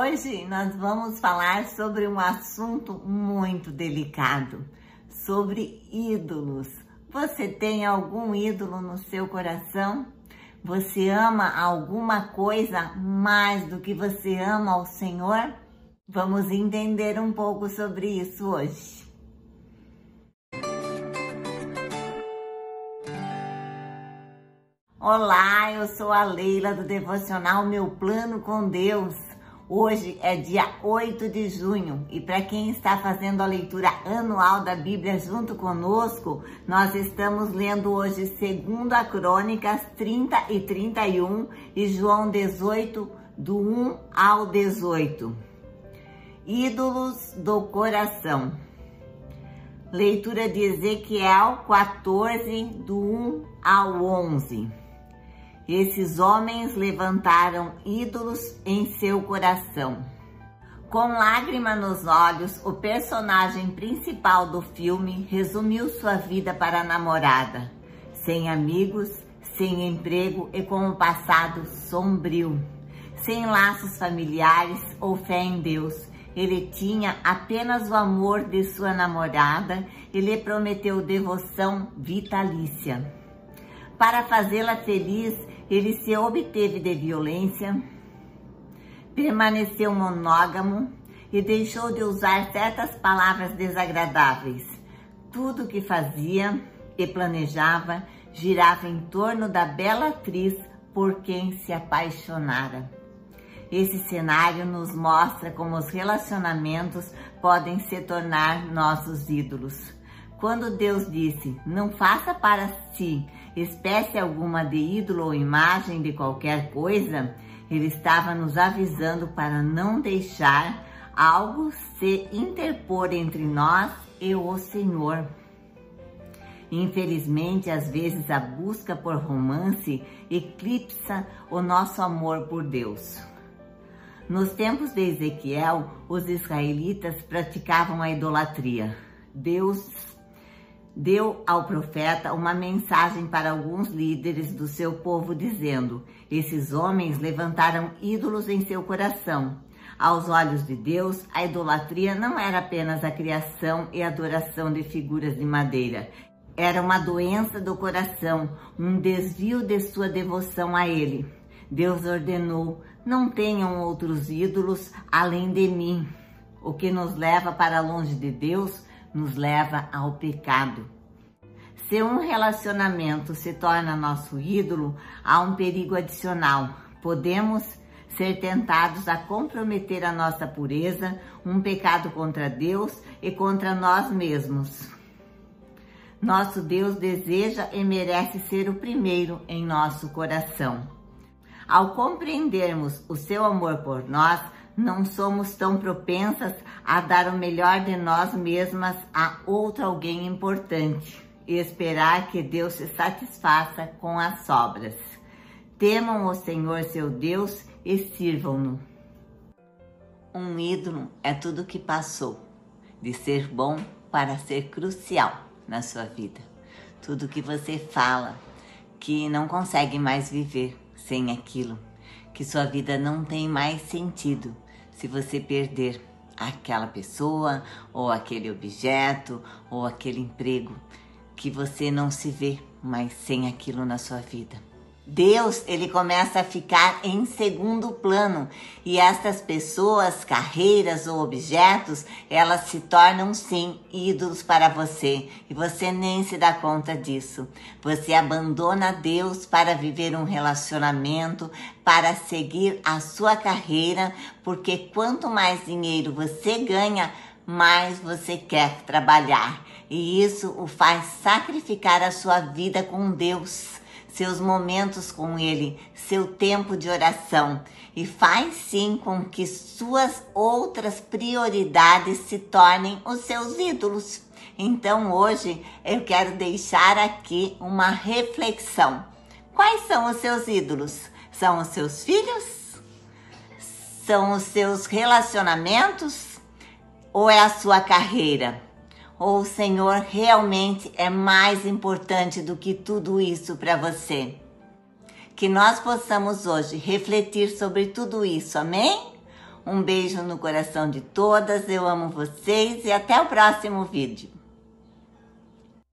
Hoje nós vamos falar sobre um assunto muito delicado, sobre ídolos. Você tem algum ídolo no seu coração? Você ama alguma coisa mais do que você ama ao Senhor? Vamos entender um pouco sobre isso hoje. Olá, eu sou a Leila do Devocional Meu Plano com Deus. Hoje é dia 8 de junho e para quem está fazendo a leitura anual da Bíblia junto conosco, nós estamos lendo hoje 2 Crônicas 30 e 31 e João 18, do 1 ao 18. Ídolos do coração. Leitura de Ezequiel 14, do 1 ao 11. Esses homens levantaram ídolos em seu coração. Com lágrima nos olhos, o personagem principal do filme resumiu sua vida para a namorada, sem amigos, sem emprego e com um passado sombrio, sem laços familiares ou fé em Deus. Ele tinha apenas o amor de sua namorada e lhe prometeu devoção vitalícia. Para fazê-la feliz, ele se obteve de violência, permaneceu monógamo e deixou de usar certas palavras desagradáveis. Tudo que fazia e planejava girava em torno da bela atriz por quem se apaixonara. Esse cenário nos mostra como os relacionamentos podem se tornar nossos ídolos. Quando Deus disse, não faça para si espécie alguma de ídolo ou imagem de qualquer coisa, ele estava nos avisando para não deixar algo se interpor entre nós e o Senhor. Infelizmente, às vezes a busca por romance eclipsa o nosso amor por Deus. Nos tempos de Ezequiel, os israelitas praticavam a idolatria. Deus deu ao profeta uma mensagem para alguns líderes do seu povo, dizendo: Esses homens levantaram ídolos em seu coração. Aos olhos de Deus, a idolatria não era apenas a criação e adoração de figuras de madeira. Era uma doença do coração, um desvio de sua devoção a Ele. Deus ordenou: não tenham outros ídolos além de mim. O que nos leva para longe de Deus nos leva ao pecado. Se um relacionamento se torna nosso ídolo, há um perigo adicional. Podemos ser tentados a comprometer a nossa pureza, um pecado contra Deus e contra nós mesmos. Nosso Deus deseja e merece ser o primeiro em nosso coração. Ao compreendermos o seu amor por nós, não somos tão propensas a dar o melhor de nós mesmas a outro alguém importante e esperar que Deus se satisfaça com as sobras. Temam o Senhor seu Deus e sirvam-no. Um ídolo é tudo que passou de ser bom para ser crucial na sua vida. Tudo que você fala que não consegue mais viver sem aquilo, que sua vida não tem mais sentido se você perder aquela pessoa, ou aquele objeto, ou aquele emprego, que você não se vê mais sem aquilo na sua vida. Deus, ele começa a ficar em segundo plano e estas pessoas, carreiras ou objetos, elas se tornam sim ídolos para você e você nem se dá conta disso. Você abandona Deus para viver um relacionamento, para seguir a sua carreira, porque quanto mais dinheiro você ganha, mais você quer trabalhar. E isso o faz sacrificar a sua vida com Deus seus momentos com Ele, seu tempo de oração e faz sim com que suas outras prioridades se tornem os seus ídolos. Então hoje eu quero deixar aqui uma reflexão. Quais são os seus ídolos? São os seus filhos? São os seus relacionamentos? Ou é a sua carreira? Ou o Senhor realmente é mais importante do que tudo isso para você. Que nós possamos hoje refletir sobre tudo isso, amém? Um beijo no coração de todas, eu amo vocês e até o próximo vídeo.